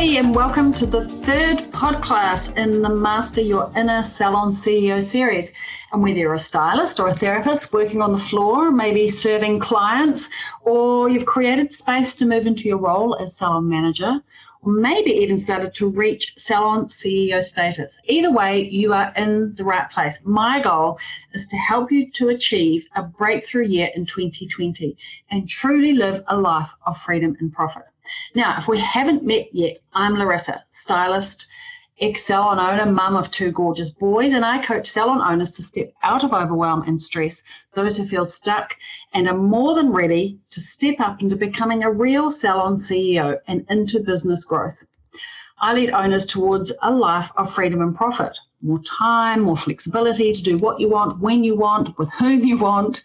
Hey, and welcome to the third podcast in the Master Your Inner Salon CEO series. And whether you're a stylist or a therapist working on the floor, maybe serving clients, or you've created space to move into your role as salon manager, or maybe even started to reach salon CEO status. Either way, you are in the right place. My goal is to help you to achieve a breakthrough year in 2020 and truly live a life of freedom and profit. Now, if we haven't met yet, I'm Larissa, stylist, ex salon owner, mum of two gorgeous boys, and I coach salon owners to step out of overwhelm and stress, those who feel stuck and are more than ready to step up into becoming a real salon CEO and into business growth. I lead owners towards a life of freedom and profit. More time, more flexibility to do what you want, when you want, with whom you want,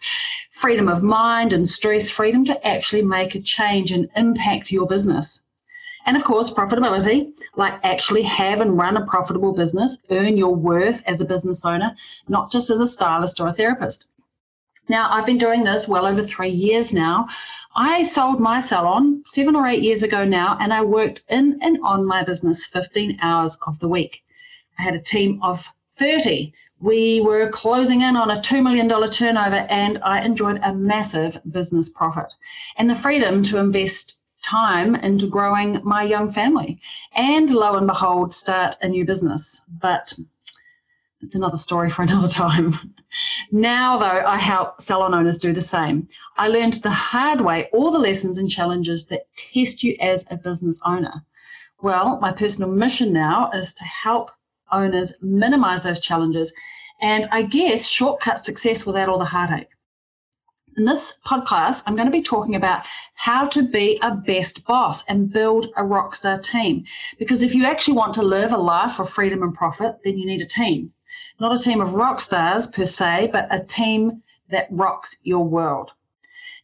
freedom of mind and stress, freedom to actually make a change and impact your business. And of course, profitability, like actually have and run a profitable business, earn your worth as a business owner, not just as a stylist or a therapist. Now, I've been doing this well over three years now. I sold my salon seven or eight years ago now, and I worked in and on my business 15 hours of the week. I had a team of 30. We were closing in on a $2 million turnover, and I enjoyed a massive business profit and the freedom to invest time into growing my young family. And lo and behold start a new business. But it's another story for another time. Now though i help salon owners do the same. I learned the hard way all the lessons and challenges that test you as a business owner. Well my personal mission now is to help owners minimize those challenges and i guess shortcut success without all the heartache in this podcast, I'm going to be talking about how to be a best boss and build a rockstar team. Because if you actually want to live a life of freedom and profit, then you need a team. Not a team of rock stars per se, but a team that rocks your world.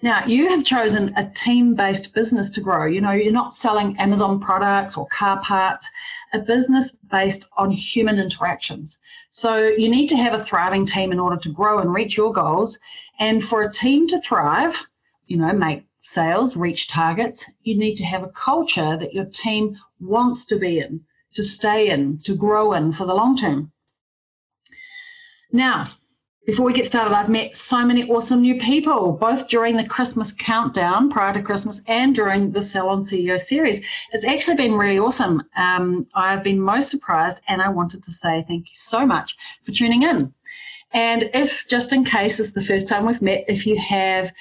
Now, you have chosen a team based business to grow. You know, you're not selling Amazon products or car parts, a business based on human interactions. So, you need to have a thriving team in order to grow and reach your goals. And for a team to thrive, you know, make sales, reach targets, you need to have a culture that your team wants to be in, to stay in, to grow in for the long term. Now, before we get started, I've met so many awesome new people, both during the Christmas countdown prior to Christmas and during the Salon CEO series. It's actually been really awesome. Um, I've been most surprised, and I wanted to say thank you so much for tuning in. And if, just in case it's the first time we've met, if you have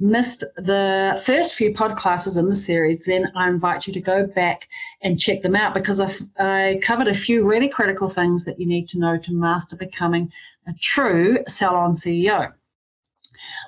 missed the first few pod classes in the series, then I invite you to go back and check them out because I've, I covered a few really critical things that you need to know to master becoming a true salon CEO.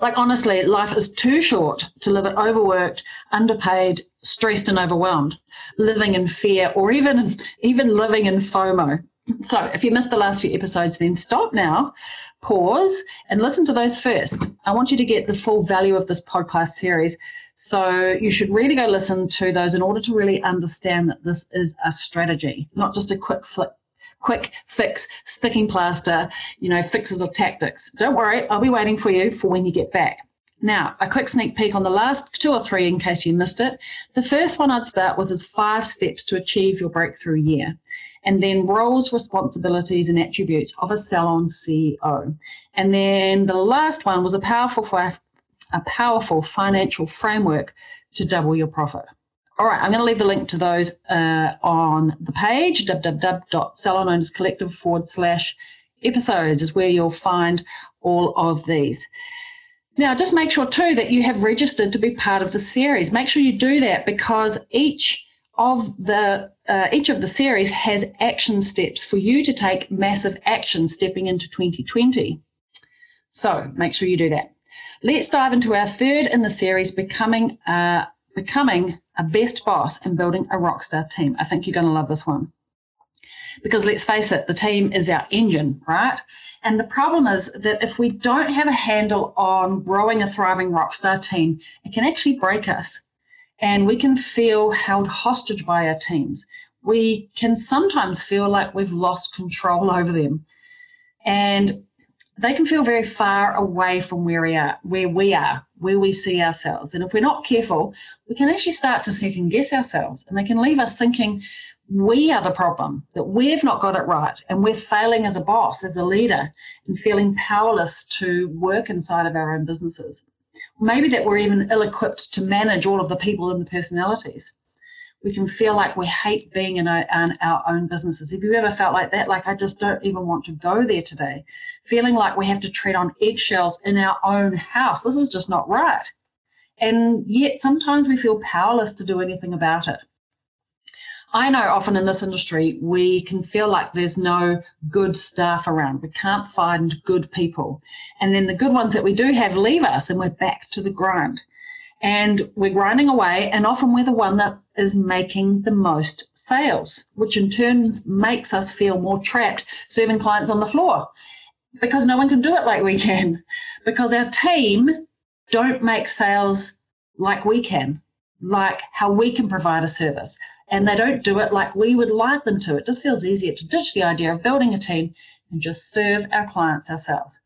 Like, honestly, life is too short to live it overworked, underpaid, stressed, and overwhelmed, living in fear, or even, even living in FOMO. So, if you missed the last few episodes, then stop now, pause, and listen to those first. I want you to get the full value of this podcast series. So, you should really go listen to those in order to really understand that this is a strategy, not just a quick flip quick fix, sticking plaster, you know, fixes or tactics. Don't worry, I'll be waiting for you for when you get back. Now, a quick sneak peek on the last two or three in case you missed it. The first one I'd start with is five steps to achieve your breakthrough year, and then roles, responsibilities, and attributes of a salon CEO. And then the last one was a powerful, a powerful financial framework to double your profit. All right, I'm going to leave the link to those uh, on the page, www.salonownerscollective forward slash episodes is where you'll find all of these. Now, just make sure too that you have registered to be part of the series. Make sure you do that because each of the uh, each of the series has action steps for you to take massive action stepping into 2020. So make sure you do that. Let's dive into our third in the series, becoming uh, becoming a best boss and building a rockstar team. I think you're going to love this one. Because let's face it, the team is our engine, right? And the problem is that if we don't have a handle on growing a thriving rockstar team, it can actually break us. And we can feel held hostage by our teams. We can sometimes feel like we've lost control over them. And they can feel very far away from where we are, where we are, where we see ourselves. And if we're not careful, we can actually start to second guess ourselves. And they can leave us thinking, we are the problem, that we've not got it right, and we're failing as a boss, as a leader, and feeling powerless to work inside of our own businesses. Maybe that we're even ill equipped to manage all of the people and the personalities. We can feel like we hate being in our, in our own businesses. Have you ever felt like that? Like, I just don't even want to go there today. Feeling like we have to tread on eggshells in our own house. This is just not right. And yet, sometimes we feel powerless to do anything about it. I know often in this industry, we can feel like there's no good staff around. We can't find good people. And then the good ones that we do have leave us and we're back to the grind. And we're grinding away, and often we're the one that is making the most sales, which in turn makes us feel more trapped serving clients on the floor because no one can do it like we can, because our team don't make sales like we can, like how we can provide a service and they don't do it like we would like them to. It just feels easier to ditch the idea of building a team and just serve our clients ourselves.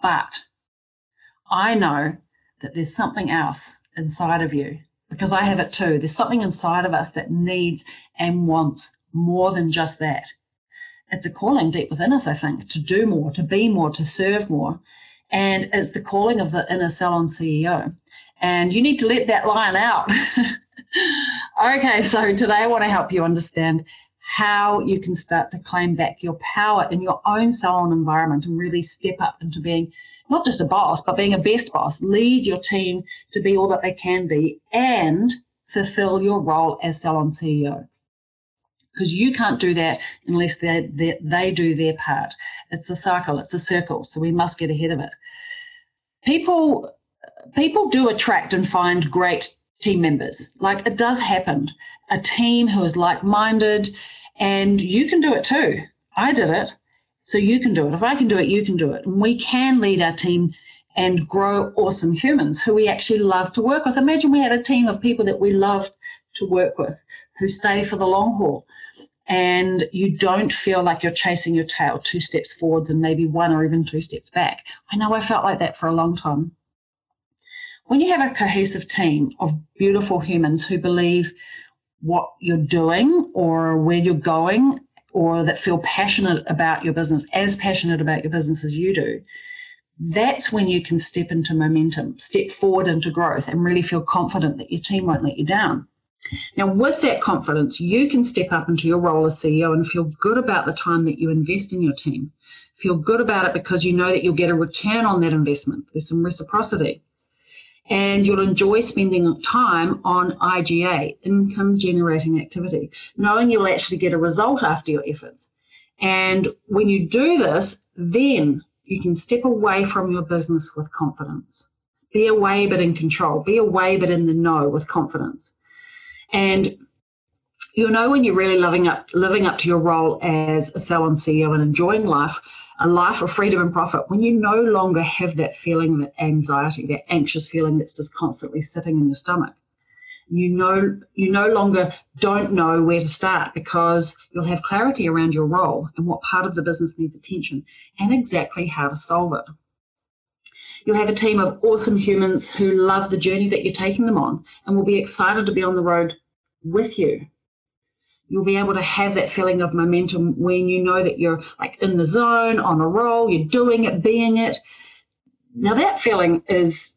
But I know that there's something else inside of you because I have it too. There's something inside of us that needs and wants more than just that. It's a calling deep within us, I think, to do more, to be more, to serve more. And it's the calling of the inner salon CEO. And you need to let that lion out. okay, so today I want to help you understand how you can start to claim back your power in your own salon environment and really step up into being not just a boss, but being a best boss. Lead your team to be all that they can be and fulfill your role as salon CEO. Because you can't do that unless they, they, they do their part. It's a cycle, it's a circle, so we must get ahead of it. People people do attract and find great team members. Like it does happen. A team who is like minded, and you can do it too. I did it, so you can do it. If I can do it, you can do it. And we can lead our team and grow awesome humans who we actually love to work with. Imagine we had a team of people that we loved to work with who stay for the long haul. And you don't feel like you're chasing your tail two steps forwards and maybe one or even two steps back. I know I felt like that for a long time when you have a cohesive team of beautiful humans who believe what you're doing or where you're going or that feel passionate about your business, as passionate about your business as you do, that's when you can step into momentum, step forward into growth, and really feel confident that your team won't let you down. Now, with that confidence, you can step up into your role as CEO and feel good about the time that you invest in your team. Feel good about it because you know that you'll get a return on that investment. There's some reciprocity and you'll enjoy spending time on IGA, income generating activity, knowing you'll actually get a result after your efforts. And when you do this, then you can step away from your business with confidence. Be away but in control. Be away but in the know with confidence. And you'll know when you're really living up living up to your role as a salon CEO and enjoying life a life of freedom and profit when you no longer have that feeling of anxiety, that anxious feeling that's just constantly sitting in your stomach. You know you no longer don't know where to start because you'll have clarity around your role and what part of the business needs attention and exactly how to solve it. You'll have a team of awesome humans who love the journey that you're taking them on and will be excited to be on the road with you you'll be able to have that feeling of momentum when you know that you're like in the zone, on a roll, you're doing it, being it. Now that feeling is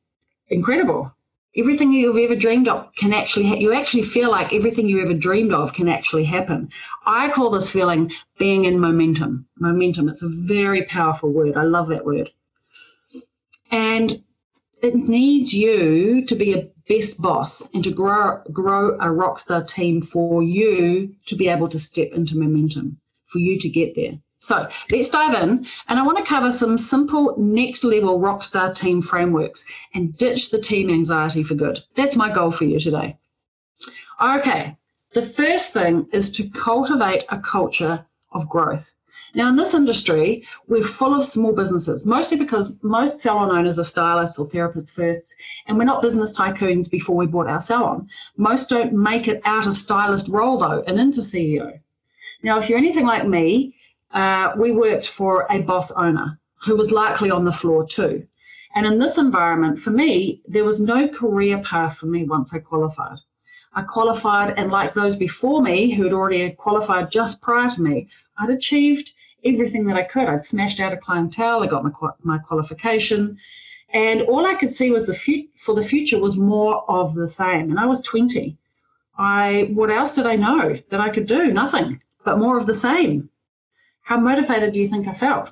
incredible. Everything you've ever dreamed of can actually, ha- you actually feel like everything you ever dreamed of can actually happen. I call this feeling being in momentum. Momentum, it's a very powerful word. I love that word. And it needs you to be a best boss and to grow grow a rockstar team for you to be able to step into momentum, for you to get there. So let's dive in. And I want to cover some simple next level rockstar team frameworks and ditch the team anxiety for good. That's my goal for you today. Okay, the first thing is to cultivate a culture of growth. Now, in this industry, we're full of small businesses, mostly because most salon owners are stylists or therapists first, and we're not business tycoons before we bought our salon. Most don't make it out of stylist role, though, and into CEO. Now, if you're anything like me, uh, we worked for a boss owner who was likely on the floor too. And in this environment, for me, there was no career path for me once I qualified. I qualified, and like those before me who had already qualified just prior to me, I'd achieved everything that I could. I'd smashed out a clientele, I got my, my qualification, and all I could see was the fu- for the future was more of the same. And I was 20. I what else did I know that I could do? Nothing, but more of the same. How motivated do you think I felt?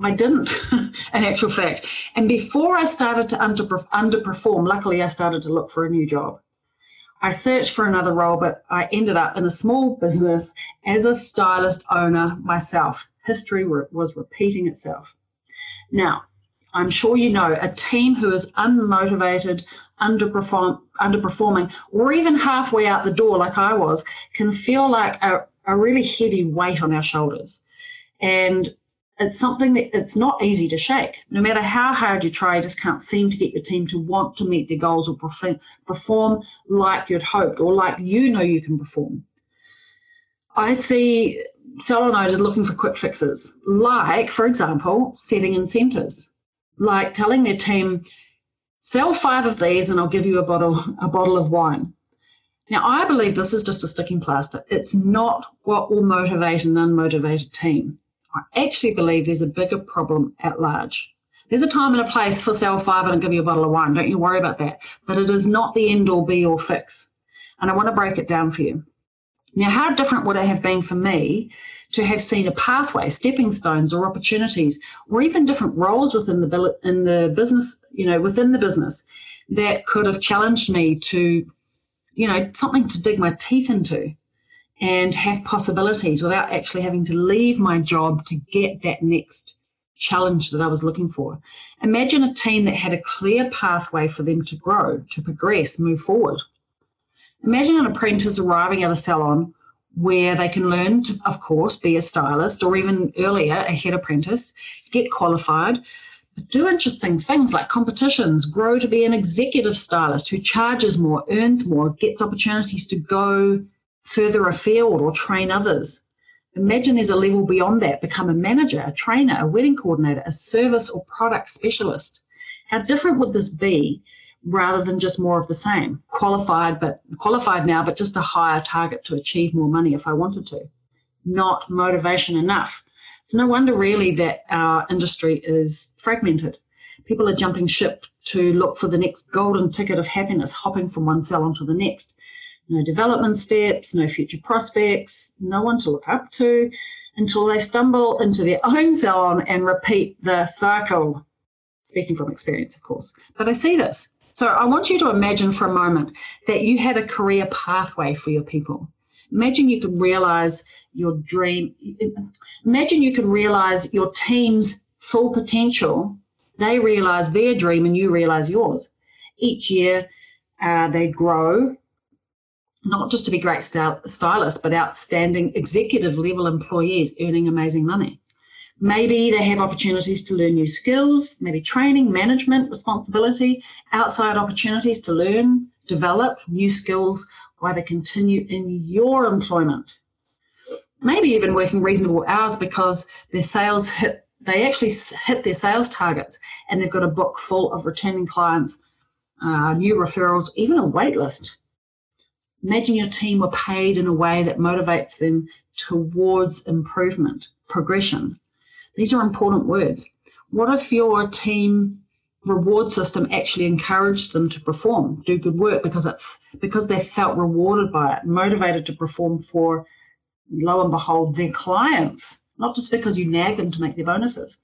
I didn't, in actual fact. And before I started to underperform, luckily I started to look for a new job. I searched for another role, but I ended up in a small business as a stylist owner myself. History was repeating itself. Now, I'm sure you know a team who is unmotivated, underperform, underperforming, or even halfway out the door, like I was, can feel like a, a really heavy weight on our shoulders. And it's something that it's not easy to shake. No matter how hard you try, you just can't seem to get your team to want to meet their goals or perform like you'd hoped or like you know you can perform. I see salon owners looking for quick fixes, like, for example, setting incentives, like telling their team, sell five of these and I'll give you a bottle, a bottle of wine. Now, I believe this is just a sticking plaster. It's not what will motivate an unmotivated team. I actually believe there's a bigger problem at large. There's a time and a place for sell five and I'll give you a bottle of wine. Don't you worry about that. But it is not the end all be all fix. And I want to break it down for you. Now, how different would it have been for me to have seen a pathway, stepping stones, or opportunities, or even different roles within the in the business, you know, within the business that could have challenged me to, you know, something to dig my teeth into and have possibilities without actually having to leave my job to get that next challenge that I was looking for. Imagine a team that had a clear pathway for them to grow, to progress, move forward. Imagine an apprentice arriving at a salon where they can learn to, of course, be a stylist or even earlier, a head apprentice, get qualified, but do interesting things like competitions, grow to be an executive stylist who charges more, earns more, gets opportunities to go further afield or train others. Imagine there's a level beyond that, become a manager, a trainer, a wedding coordinator, a service or product specialist. How different would this be rather than just more of the same? Qualified, but qualified now, but just a higher target to achieve more money if I wanted to. Not motivation enough. It's no wonder really that our industry is fragmented. People are jumping ship to look for the next golden ticket of happiness, hopping from one salon to the next no development steps, no future prospects, no one to look up to until they stumble into their own salon and repeat the cycle. Speaking from experience, of course. But I see this. So I want you to imagine for a moment that you had a career pathway for your people. Imagine you could realize your dream. Imagine you could realize your team's full potential. They realize their dream and you realize yours. Each year, uh, they grow not just to be great stylists, but outstanding executive level employees earning amazing money. Maybe they have opportunities to learn new skills, maybe training, management, responsibility, outside opportunities to learn, develop new skills while they continue in your employment. Maybe even working reasonable hours because their sales hit, they actually hit their sales targets and they've got a book full of returning clients, uh, new referrals, even a wait list Imagine your team were paid in a way that motivates them towards improvement, progression. These are important words. What if your team reward system actually encouraged them to perform, do good work because it because they felt rewarded by it, motivated to perform for lo and behold their clients, not just because you nagged them to make their bonuses.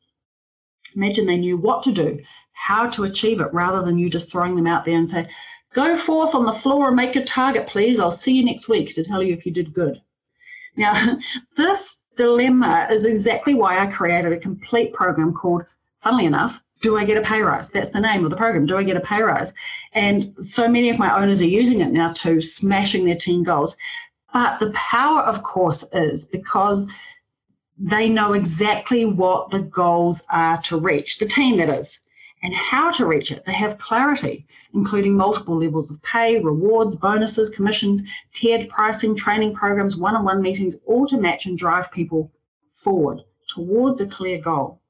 Imagine they knew what to do, how to achieve it, rather than you just throwing them out there and say, Go forth on the floor and make your target, please. I'll see you next week to tell you if you did good. Now, this dilemma is exactly why I created a complete program called, funnily enough, Do I Get a Pay Rise? That's the name of the program, Do I Get a Pay Rise? And so many of my owners are using it now to smashing their team goals. But the power, of course, is because they know exactly what the goals are to reach, the team that is, and how to reach it. They have clarity, including multiple levels of pay, rewards, bonuses, commissions, tiered pricing, training programs, one on one meetings, all to match and drive people forward towards a clear goal.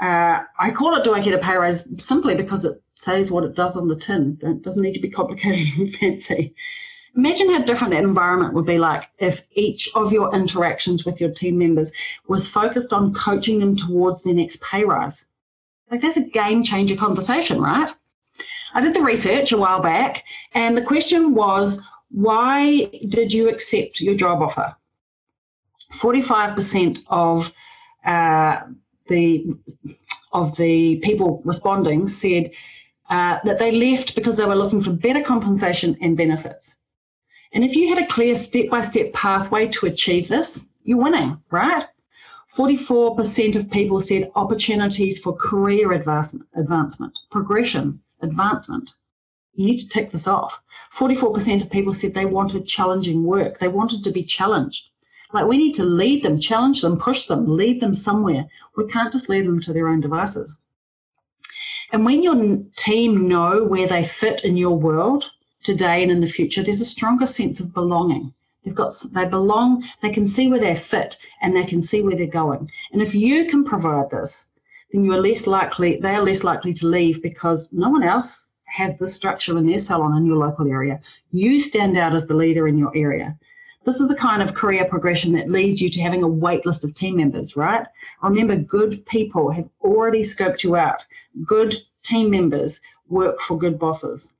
Uh, I call it Do I Get a Pay Rise simply because it says what it does on the tin. It doesn't need to be complicated and fancy. Imagine how different that environment would be like if each of your interactions with your team members was focused on coaching them towards their next pay rise. Like that's a game changer conversation, right? I did the research a while back, and the question was, why did you accept your job offer? 45% of uh, the of the people responding said uh, that they left because they were looking for better compensation and benefits. And if you had a clear step by step pathway to achieve this, you're winning, right? 44% of people said opportunities for career advancement, progression, advancement. You need to tick this off. 44% of people said they wanted challenging work. They wanted to be challenged. Like we need to lead them, challenge them, push them, lead them somewhere. We can't just leave them to their own devices. And when your team know where they fit in your world, today and in the future, there's a stronger sense of belonging. They've got they belong, they can see where they're fit and they can see where they're going. And if you can provide this, then you are less likely they are less likely to leave because no one else has this structure in their salon in your local area. You stand out as the leader in your area. This is the kind of career progression that leads you to having a wait list of team members, right? Remember, good people have already scoped you out. Good team members work for good bosses.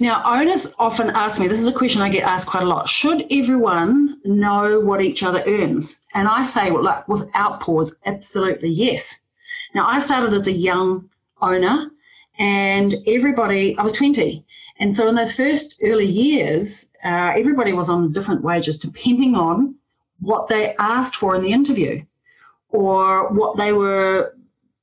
Now, owners often ask me this is a question I get asked quite a lot should everyone know what each other earns? And I say, well, look, without pause, absolutely yes. Now, I started as a young owner and everybody, I was 20. And so in those first early years, uh, everybody was on different wages depending on what they asked for in the interview or what they were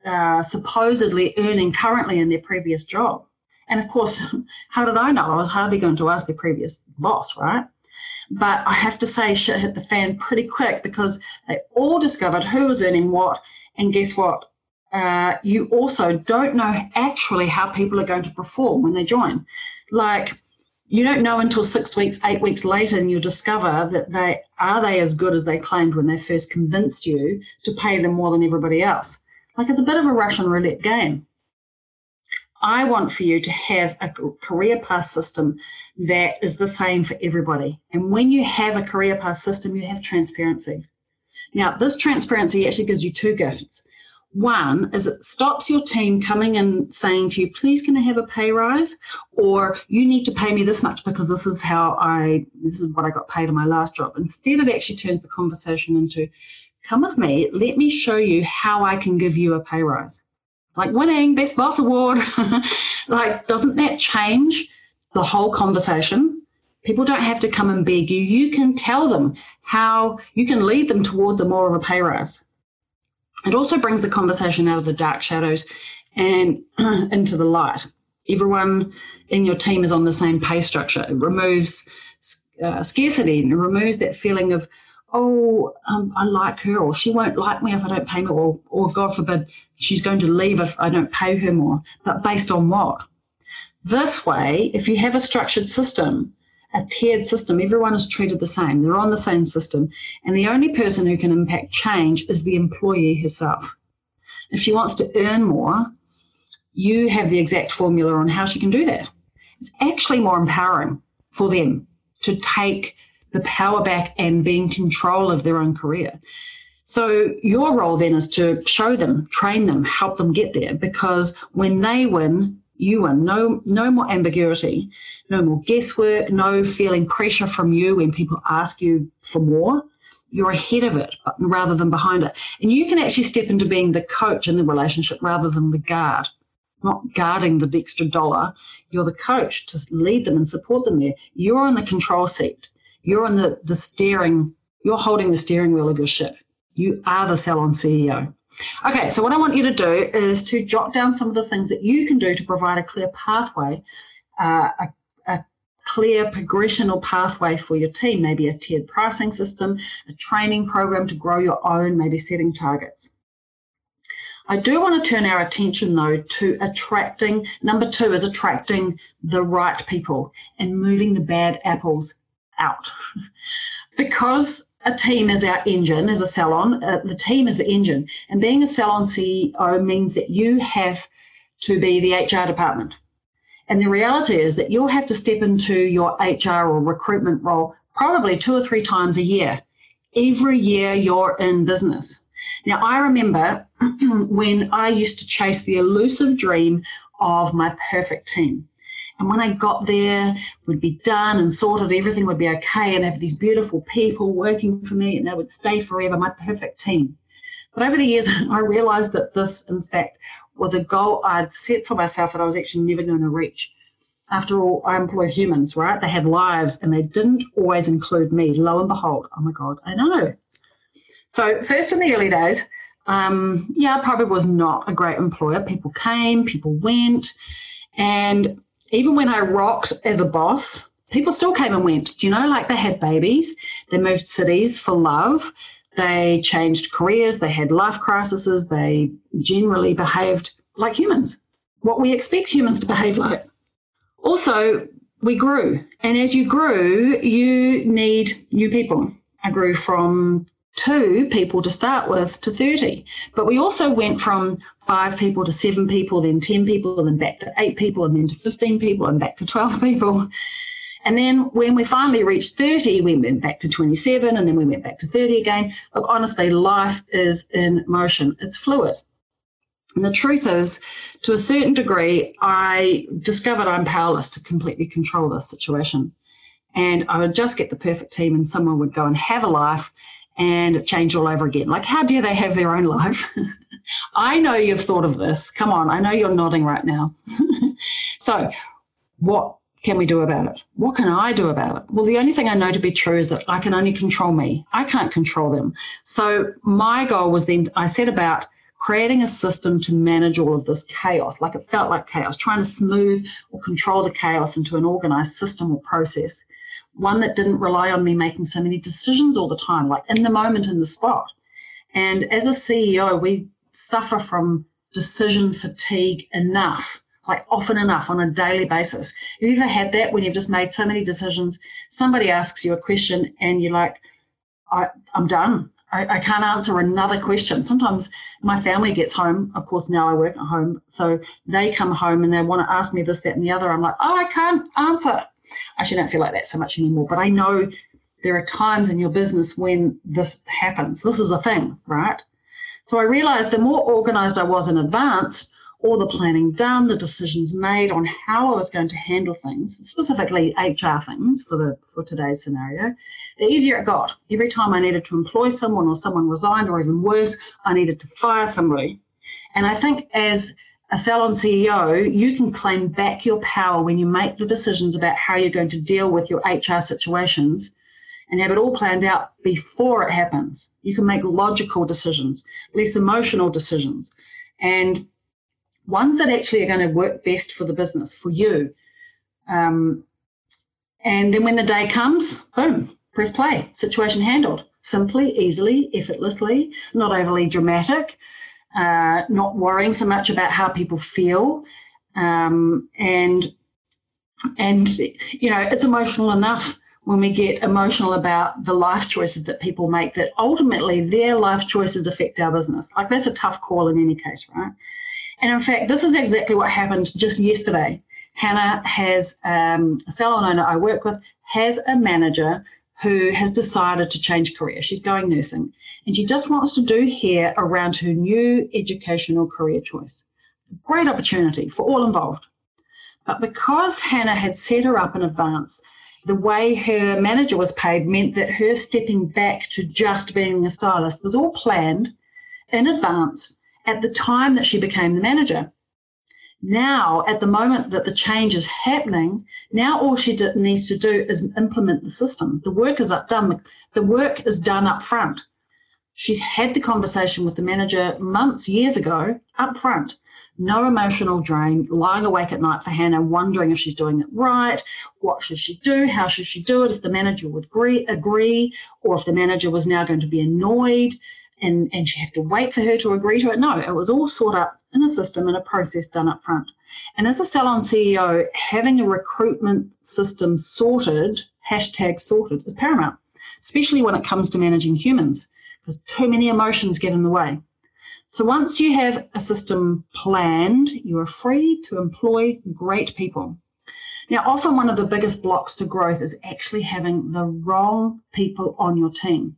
uh, supposedly earning currently in their previous job. And of course, how did I know? I was hardly going to ask the previous boss, right? But I have to say, shit hit the fan pretty quick because they all discovered who was earning what. And guess what? Uh, you also don't know actually how people are going to perform when they join. Like, you don't know until six weeks, eight weeks later, and you discover that they are they as good as they claimed when they first convinced you to pay them more than everybody else. Like it's a bit of a Russian roulette game. I want for you to have a career path system that is the same for everybody. And when you have a career path system, you have transparency. Now, this transparency actually gives you two gifts. One is it stops your team coming and saying to you, please can I have a pay rise? Or you need to pay me this much because this is how I this is what I got paid in my last job. Instead, it actually turns the conversation into come with me, let me show you how I can give you a pay rise like winning best boss award like doesn't that change the whole conversation? People don't have to come and beg you. You can tell them how you can lead them towards a more of a pay rise it also brings the conversation out of the dark shadows and into the light. Everyone in your team is on the same pay structure. It removes uh, scarcity and it removes that feeling of oh, um, I like her, or she won't like me if I don't pay more, or, or God forbid, she's going to leave if I don't pay her more. But based on what? This way, if you have a structured system, a tiered system, everyone is treated the same. They're on the same system. And the only person who can impact change is the employee herself. If she wants to earn more, you have the exact formula on how she can do that. It's actually more empowering for them to take the power back and be in control of their own career. So your role then is to show them, train them, help them get there because when they win, you win. No, no more ambiguity, no more guesswork, no feeling pressure from you when people ask you for more. You're ahead of it rather than behind it. And you can actually step into being the coach in the relationship rather than the guard. Not guarding the extra dollar. You're the coach to lead them and support them there. You're in the control seat you're on the, the steering You're holding the steering wheel of your ship. You are the salon CEO. Okay, so what I want you to do is to jot down some of the things that you can do to provide a clear pathway, uh, a, a clear progressional pathway for your team, maybe a tiered pricing system, a training program to grow your own, maybe setting targets. I do want to turn our attention though to attracting, number two is attracting the right people and moving the bad apples out. because a team is our engine, as a salon, uh, the team is the engine. And being a salon CEO means that you have to be the HR department. And the reality is that you'll have to step into your HR or recruitment role probably two or three times a year, every year you're in business. Now, I remember when I used to chase the elusive dream of my perfect team. And when I got there, would be done and sorted, everything would be okay, and have these beautiful people working for me, and they would stay forever, my perfect team. But over the years, I realized that this, in fact, was a goal I'd set for myself that I was actually never going to reach. After all, I employ humans, right? They have lives and they didn't always include me. Lo and behold, oh my God, I know. So, first in the early days, um, yeah, I probably was not a great employer. People came, people went. And even when I rocked as a boss, people still came and went. Do you know, like they had babies, they moved cities for love, they changed careers, they had life crises, they generally behaved like humans, what we expect humans to behave like. Also, we grew. And as you grew, you need new people. I grew from two people to start with to 30. But we also went from five people to seven people, then 10 people, then back to eight people, and then to 15 people, and back to 12 people. And then when we finally reached 30, we went back to 27, and then we went back to 30 again. Look, honestly, life is in motion, it's fluid. And the truth is, to a certain degree, I discovered I'm powerless to completely control this situation. And I would just get the perfect team, and someone would go and have a life and change all over again. Like, how dare they have their own life? I know you've thought of this. Come on, I know you're nodding right now. so, what can we do about it? What can I do about it? Well, the only thing I know to be true is that I can only control me. I can't control them. So, my goal was then I set about creating a system to manage all of this chaos. Like it felt like chaos, trying to smooth or control the chaos into an organized system or process one that didn't rely on me making so many decisions all the time, like in the moment, in the spot. And as a CEO, we suffer from decision fatigue enough, like often enough on a daily basis. Have you ever had that when you've just made so many decisions? Somebody asks you a question and you're like, I, am done. I, I, can't answer another question. Sometimes my family gets home. Of course, now I work at home. So they come home and they want to ask me this, that, and the other. I'm like, oh, I can't answer. I actually, don't feel like that so much anymore. But I know there are times in your business when this happens. This is a thing, right? So I realized the more organized I was in advance, all the planning done, the decisions made on how I was going to handle things, specifically HR things for the for today's scenario, the easier it got. Every time I needed to employ someone or someone resigned, or even worse, I needed to fire somebody. And I think as a salon CEO, you can claim back your power when you make the decisions about how you're going to deal with your HR situations and have it all planned out before it happens. You can make logical decisions, less emotional decisions, and ones that actually are going to work best for the business, for you. Um, and then when the day comes, boom, press play, situation handled. Simply, easily, effortlessly, not overly dramatic uh, not worrying so much about how people feel, um, and and you know it's emotional enough when we get emotional about the life choices that people make that ultimately their life choices affect our business. Like that's a tough call in any case, right? And in fact, this is exactly what happened just yesterday. Hannah has um, a salon owner I work with has a manager who has decided to change career. She's going nursing and she just wants to do hair around her new educational career choice. Great opportunity for all involved. But because Hannah had set her up in advance, the way her manager was paid meant that her stepping back to just being a stylist was all planned in advance at the time that she became the manager. Now, at the moment that the change is happening, now all she do, needs to do is implement the system. The work is up done. The work is done up front. She's had the conversation with the manager months, years ago, up front. No emotional drain, lying awake at night for Hannah, wondering if she's doing it right, what should she do, how should she do it, if the manager would agree, agree or if the manager was now going to be annoyed and, and she have to wait for her to agree to it. No, it was all sorted in a system and a process done up front. And as a salon CEO, having a recruitment system sorted, hashtag sorted, is paramount, especially when it comes to managing humans because too many emotions get in the way. So once you have a system planned, you are free to employ great people. Now, often one of the biggest blocks to growth is actually having the wrong people on your team.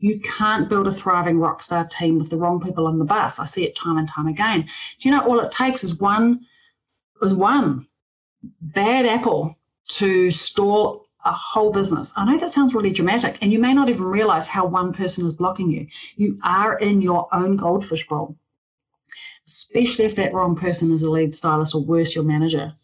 You can't build a thriving rockstar team with the wrong people on the bus. I see it time and time again. Do you know all it takes is one is one bad apple to stall a whole business. I know that sounds really dramatic, and you may not even realize how one person is blocking you. You are in your own goldfish bowl, especially if that wrong person is a lead stylist or worse, your manager.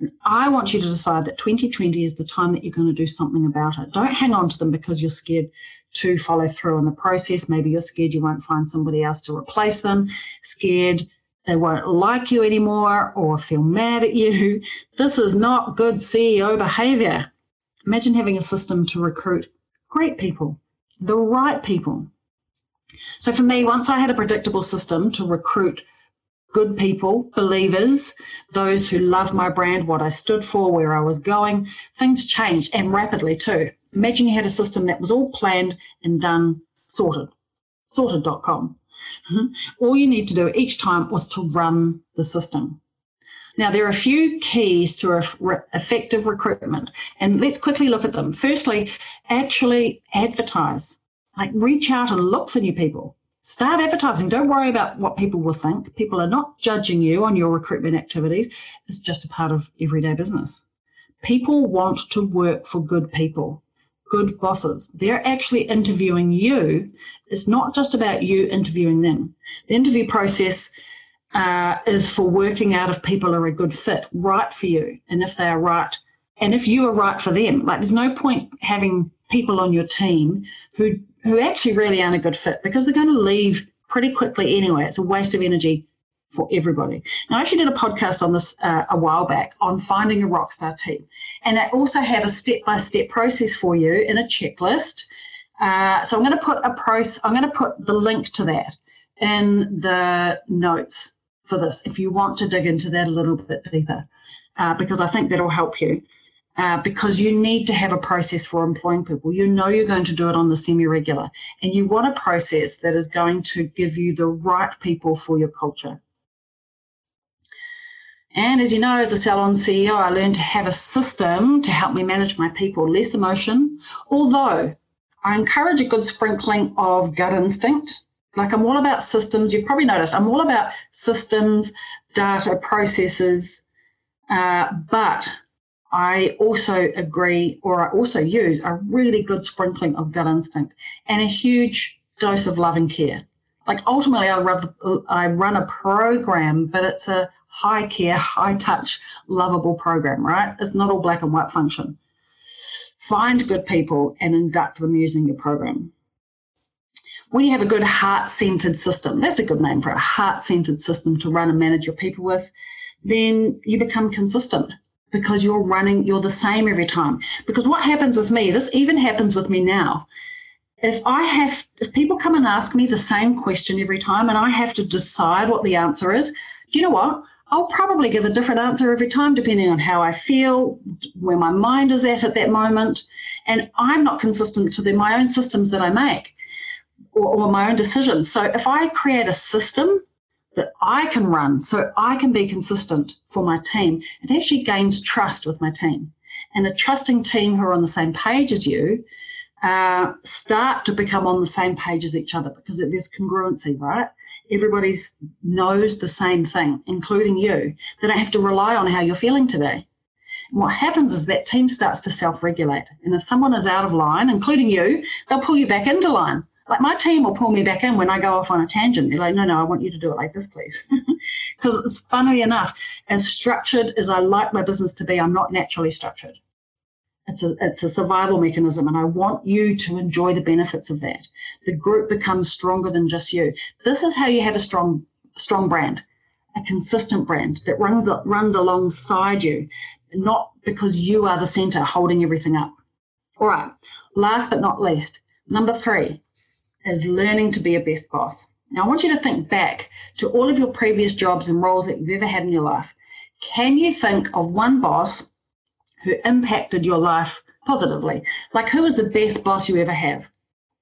And I want you to decide that 2020 is the time that you're going to do something about it. Don't hang on to them because you're scared to follow through on the process. Maybe you're scared you won't find somebody else to replace them, scared they won't like you anymore or feel mad at you. This is not good CEO behavior. Imagine having a system to recruit great people, the right people. So for me, once I had a predictable system to recruit good people, believers, those who loved my brand, what I stood for, where I was going, things changed and rapidly too. Imagine you had a system that was all planned and done, sorted, sorted.com. All you need to do each time was to run the system. Now, there are a few keys to effective recruitment, and let's quickly look at them. Firstly, actually advertise, like reach out and look for new people. Start advertising. Don't worry about what people will think. People are not judging you on your recruitment activities, it's just a part of everyday business. People want to work for good people, good bosses. They're actually interviewing you. It's not just about you interviewing them. The interview process uh, is for working out if people are a good fit, right for you, and if they are right, and if you are right for them. Like, there's no point having people on your team who who actually really aren't a good fit because they're going to leave pretty quickly anyway. It's a waste of energy for everybody. Now, I actually did a podcast on this uh, a while back on finding a rockstar team, and I also have a step by step process for you in a checklist. Uh, so I'm going to put a process. I'm going to put the link to that in the notes for this if you want to dig into that a little bit deeper, uh, because I think that'll help you. Uh, because you need to have a process for employing people. You know you're going to do it on the semi regular, and you want a process that is going to give you the right people for your culture. And as you know, as a salon CEO, I learned to have a system to help me manage my people, less emotion, although I encourage a good sprinkling of gut instinct like I'm all about systems. You've probably noticed I'm all about systems, data, processes, uh, but I also agree or I also use a really good sprinkling of gut instinct and a huge dose of love and care. Like ultimately, I run, I run a program, but it's a high care, high touch, lovable program, right? It's not all black and white function. Find good people and induct them using your program when you have a good heart centered system, that's a good name for a heart centered system to run and manage your people with, then you become consistent because you're running, you're the same every time. Because what happens with me, this even happens with me now. If I have, if people come and ask me the same question every time and I have to decide what the answer is, do you know what? I'll probably give a different answer every time, depending on how I feel, where my mind is at at that moment. And I'm not consistent to the, my own systems that I make or, or my own decisions. So if I create a system that I can run so I can be consistent for my team, it actually gains trust with my team. And a trusting team who are on the same page as you uh, start to become on the same page as each other because there's congruency, right? Everybody knows the same thing, including you. They don't have to rely on how you're feeling today. And what happens is that team starts to self regulate. And if someone is out of line, including you, they'll pull you back into line Like my team will pull me back in when I go off on a tangent. They're like, no, no, I want you to do it like this, please. Because it's funny enough, as structured as I like my business to be, I'm not naturally structured. It's a, it's a survival mechanism, and I want you to enjoy the benefits of that. The group becomes stronger than just you. This is how you have a strong, strong brand, a consistent brand that runs runs alongside you, not because you are the center holding everything up. All right. Last but not least, number three is learning to be a best boss. Now, I want you to think back to all of your previous jobs and roles that you've ever had in your life. Can you think of one boss who impacted your life positively. Like, who was the best boss you ever have?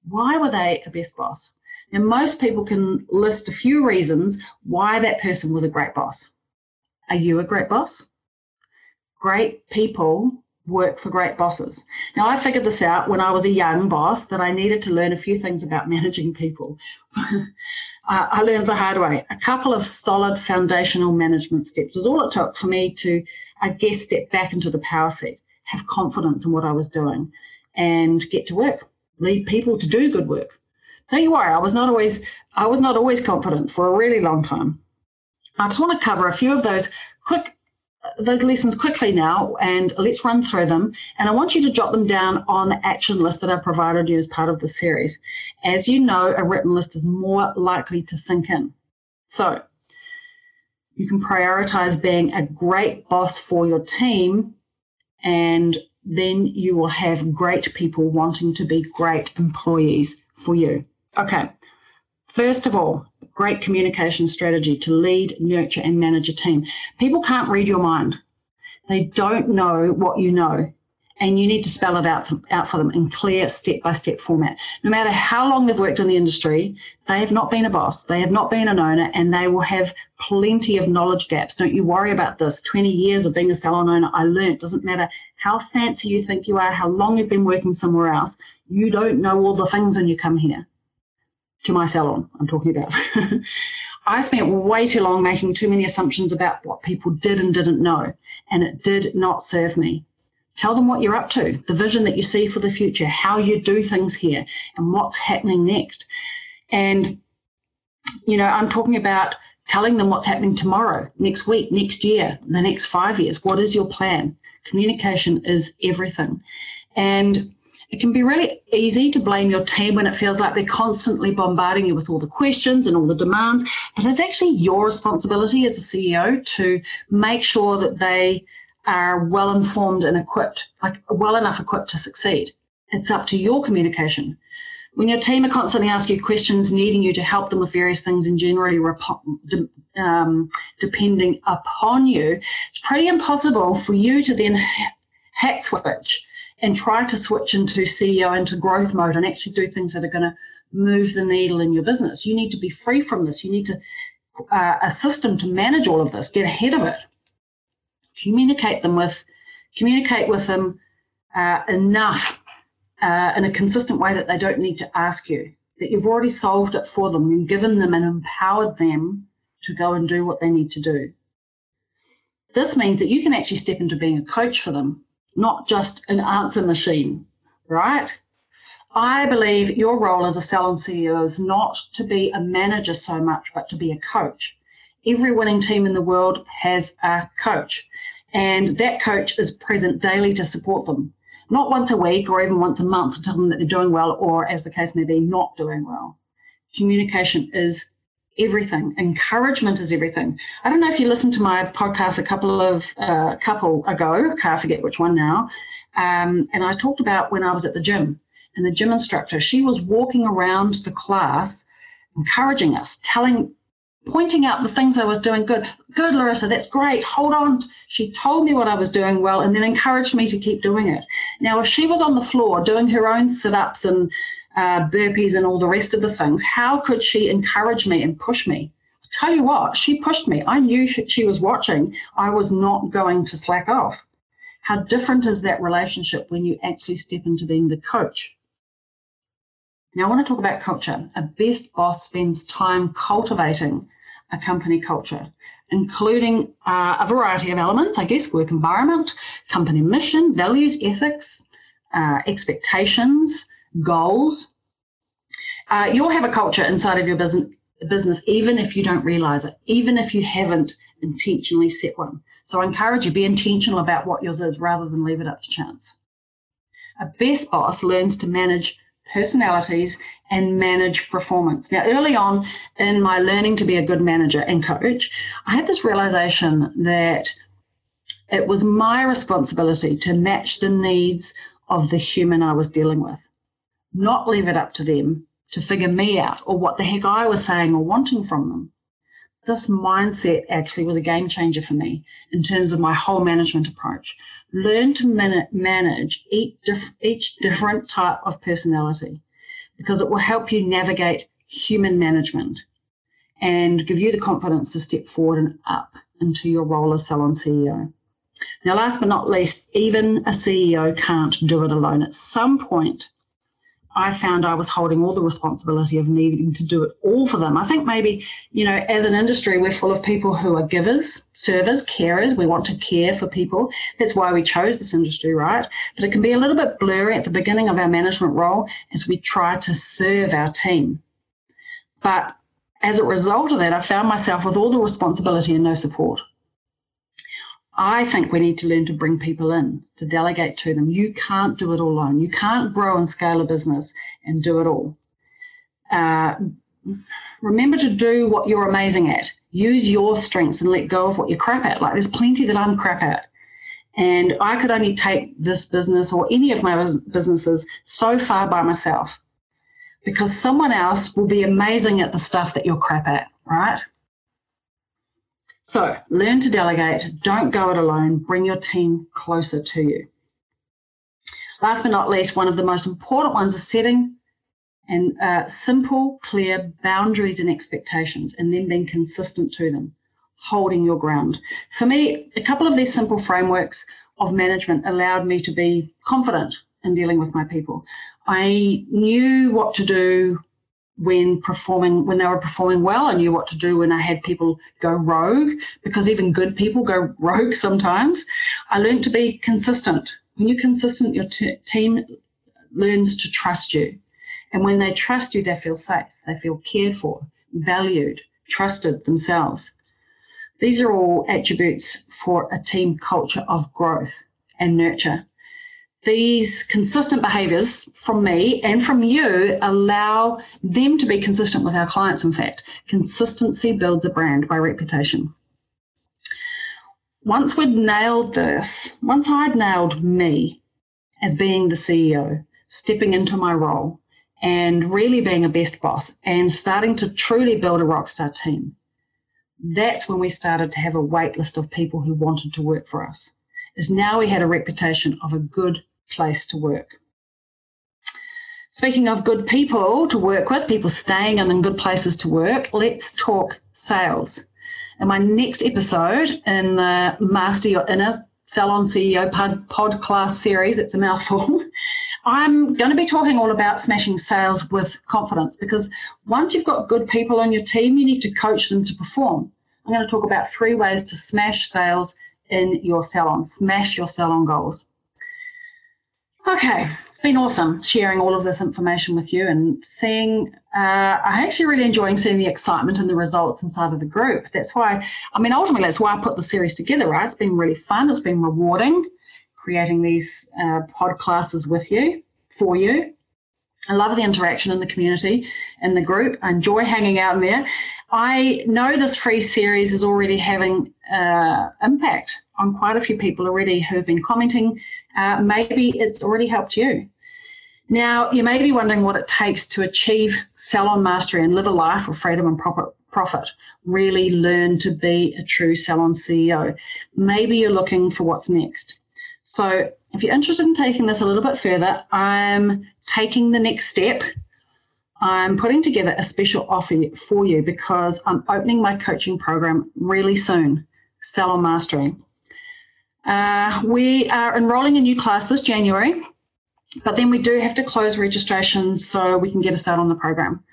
Why were they a best boss? Now, most people can list a few reasons why that person was a great boss. Are you a great boss? Great people work for great bosses. Now, I figured this out when I was a young boss that I needed to learn a few things about managing people. Uh, I learned the hard way. A couple of solid foundational management steps was all it took for me to, I guess, step back into the power seat, have confidence in what I was doing, and get to work, lead people to do good work. Don't you worry, I was not always, I was not always confident for a really long time. I just want to cover a few of those quick those lessons quickly now and let's run through them. And I want you to jot them down on the action list that I provided you as part of the series. As you know, a written list is more likely to sink in. So you can prioritize being a great boss for your team, and then you will have great people wanting to be great employees for you. Okay, first of all, great communication strategy to lead, nurture, and manage a team. People can't read your mind. They don't know what you know. And you need to spell it out, out for them in clear step by step format. No matter how long they've worked in the industry, they have not been a boss, they have not been an owner, and they will have plenty of knowledge gaps. Don't you worry about this. 20 years of being a salon owner, I learned. Doesn't matter how fancy you think you are, how long you've been working somewhere else, you don't know all the things when you come here to my salon, I'm talking about. I spent way too long making too many assumptions about what people did and didn't know, and it did not serve me. Tell them what you're up to, the vision that you see for the future, how you do things here, and what's happening next. And, you know, I'm talking about telling them what's happening tomorrow, next week, next year, the next five years. What is your plan? Communication is everything. And it can be really easy to blame your team when it feels like they're constantly bombarding you with all the questions and all the demands, but it's actually your responsibility as a CEO to make sure that they are well informed and equipped, like well enough equipped to succeed. It's up to your communication. When your team are constantly asking you questions, needing you to help them with various things, and generally um, depending upon you, it's pretty impossible for you to then hat switch and try to switch into CEO into growth mode and actually do things that are going to move the needle in your business. You need to be free from this. You need to uh, a system to manage all of this. Get ahead of it. Communicate them with communicate with them uh, enough uh, in a consistent way that they don't need to ask you. That you've already solved it for them and given them and empowered them to go and do what they need to do. This means that you can actually step into being a coach for them not just an answer machine, right? I believe your role as a salon CEO is not to be a manager so much, but to be a coach. Every winning team in the world has a coach, and that coach is present daily to support them, not once a week or even once a month to tell them that they're doing well, or as the case may be, not doing well. Communication is everything. Encouragement is everything. I don't know if you listened to my podcast a couple of uh, couple ago. I forget which one now. Um, and I talked about when I was at the gym and the gym instructor. She was walking around the class, encouraging us, telling, pointing out the things I was doing good. Good, Larissa, that's great. Hold on. She told me what I was doing well and then encouraged me to keep doing it. Now, if she was on the floor doing her own sit ups and uh, burpees and all the rest of the things, how could she encourage me and push me? I tell you what, she pushed me. I knew she was watching. I was not going to slack off. How different is that relationship when you actually step into being the coach? Now, I want to talk about culture. A best boss spends time cultivating a company culture, including uh, a variety of elements, I guess, work environment, company mission, values, ethics, uh, expectations, goals. Uh, you'll have a culture inside of your business, business, even if you don't realize it, even if you haven't intentionally set one. So I encourage you, be intentional about what yours is rather than leave it up to chance. A best boss learns to manage personalities and manage performance. Now, early on in my learning to be a good manager and coach, I had this realization that it was my responsibility to match the needs of the human I was dealing with, not leave it up to them to figure me out or what the heck I was saying or wanting from them. This mindset actually was a game changer for me in terms of my whole management approach. Learn to man- manage each, diff- each different type of personality because it will help you navigate human management and give you the confidence to step forward and up into your role as salon CEO. Now, last but not least, even a CEO can't do it alone. At some point, I found I was holding all the responsibility of needing to do it all for them. I think maybe, you know, as an industry, we're full of people who are givers, servers, carers. We want to care for people. That's why we chose this industry, right? But it can be a little bit blurry at the beginning of our management role as we try to serve our team. But as a result of that, I found myself with all the responsibility and no support. I think we need to learn to bring people in, to delegate to them. You can't do it all alone. You can't grow and scale a business and do it all. Uh, remember to do what you're amazing at. Use your strengths and let go of what you're crap at. Like there's plenty that I'm crap at. And I could only take this business or any of my businesses so far by myself because someone else will be amazing at the stuff that you're crap at, right? So learn to delegate. Don't go it alone. Bring your team closer to you. Last but not least, one of the most important ones is setting and uh, simple, clear boundaries and expectations, and then being consistent to them, holding your ground. For me, a couple of these simple frameworks of management allowed me to be confident in dealing with my people. I knew what to do when performing when they were performing well i knew what to do when i had people go rogue because even good people go rogue sometimes. I learned to be consistent. When you're consistent your t- team learns to trust you. And when they trust you they feel safe. They feel cared for valued trusted themselves. These are all attributes for a team culture of growth and nurture these consistent behaviors from me and from you allow them to be consistent with our clients, in fact. Consistency builds a brand by reputation. Once we'd nailed this, once I'd nailed me as being the CEO, stepping into my role, and really being a best boss and starting to truly build a rockstar team, that's when we started to have a wait list of people who wanted to work for us. Is now we had a reputation of a good place to work. Speaking of good people to work with, people staying and in good places to work, let's talk sales. In my next episode in the Master Your Inner Salon CEO pod, pod class series, it's a mouthful. I'm going to be talking all about smashing sales with confidence because once you've got good people on your team, you need to coach them to perform. I'm going to talk about three ways to smash sales in your salon, smash your salon goals. Okay, it's been awesome sharing all of this information with you and seeing. Uh, I actually really enjoying seeing the excitement and the results inside of the group. That's why, I mean, ultimately, that's why I put the series together, right? It's been really fun, it's been rewarding creating these uh, pod classes with you, for you. I love the interaction in the community, in the group. I enjoy hanging out in there. I know this free series is already having uh, impact on quite a few people already who have been commenting. Uh, maybe it's already helped you. Now, you may be wondering what it takes to achieve salon mastery and live a life of freedom and proper profit. Really learn to be a true salon CEO. Maybe you're looking for what's next. So, if you're interested in taking this a little bit further, I'm taking the next step. I'm putting together a special offer for you because I'm opening my coaching program really soon, Salon Mastery. Uh, we are enrolling a new class this January, but then we do have to close registration so we can get a start on the program.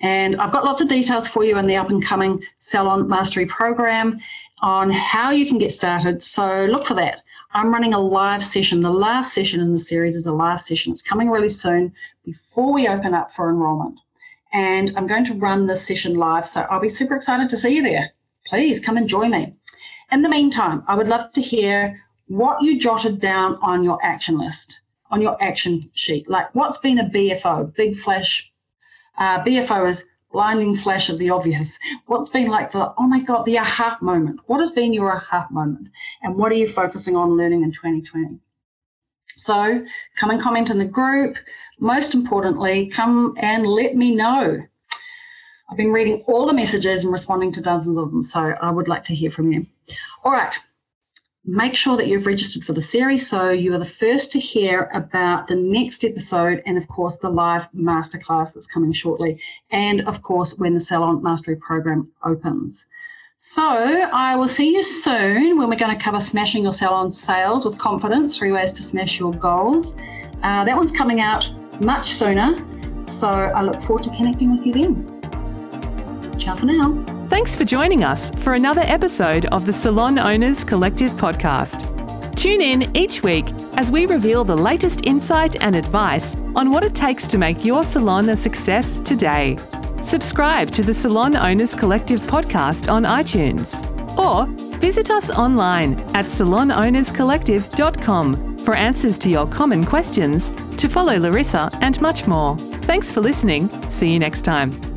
And I've got lots of details for you in the up and coming Salon Mastery program on how you can get started. So look for that. I'm running a live session. The last session in the series is a live session. It's coming really soon before we open up for enrollment. and I'm going to run this session live. So I'll be super excited to see you there. Please come and join me. In the meantime, I would love to hear what you jotted down on your action list, on your action sheet. Like what's been a BFO, big flash. Uh, BFO is blinding flash of the obvious. What's been like the, oh my God, the aha moment? What has been your aha moment? And what are you focusing on learning in 2020? So come and comment in the group. Most importantly, come and let me know. I've been reading all the messages and responding to dozens of them, so I would like to hear from you. All right, make sure that you've registered for the series so you are the first to hear about the next episode and of course the live masterclass that's coming shortly and of course when the salon mastery program opens. So i will see you soon when we're going to cover smashing your salon sales with confidence three ways to smash your goals. Uh, that one's coming out much sooner so i look forward to connecting with you then. Ciao for now Thanks for joining us for another episode of the Salon Owners Collective podcast. Tune in each week as we reveal the latest insight and advice on what it takes to make your salon a success today. Subscribe to the Salon Owners Collective podcast on iTunes or visit us online at salonownerscollective.com for answers to your common questions, to follow Larissa, and much more. Thanks for listening. See you next time.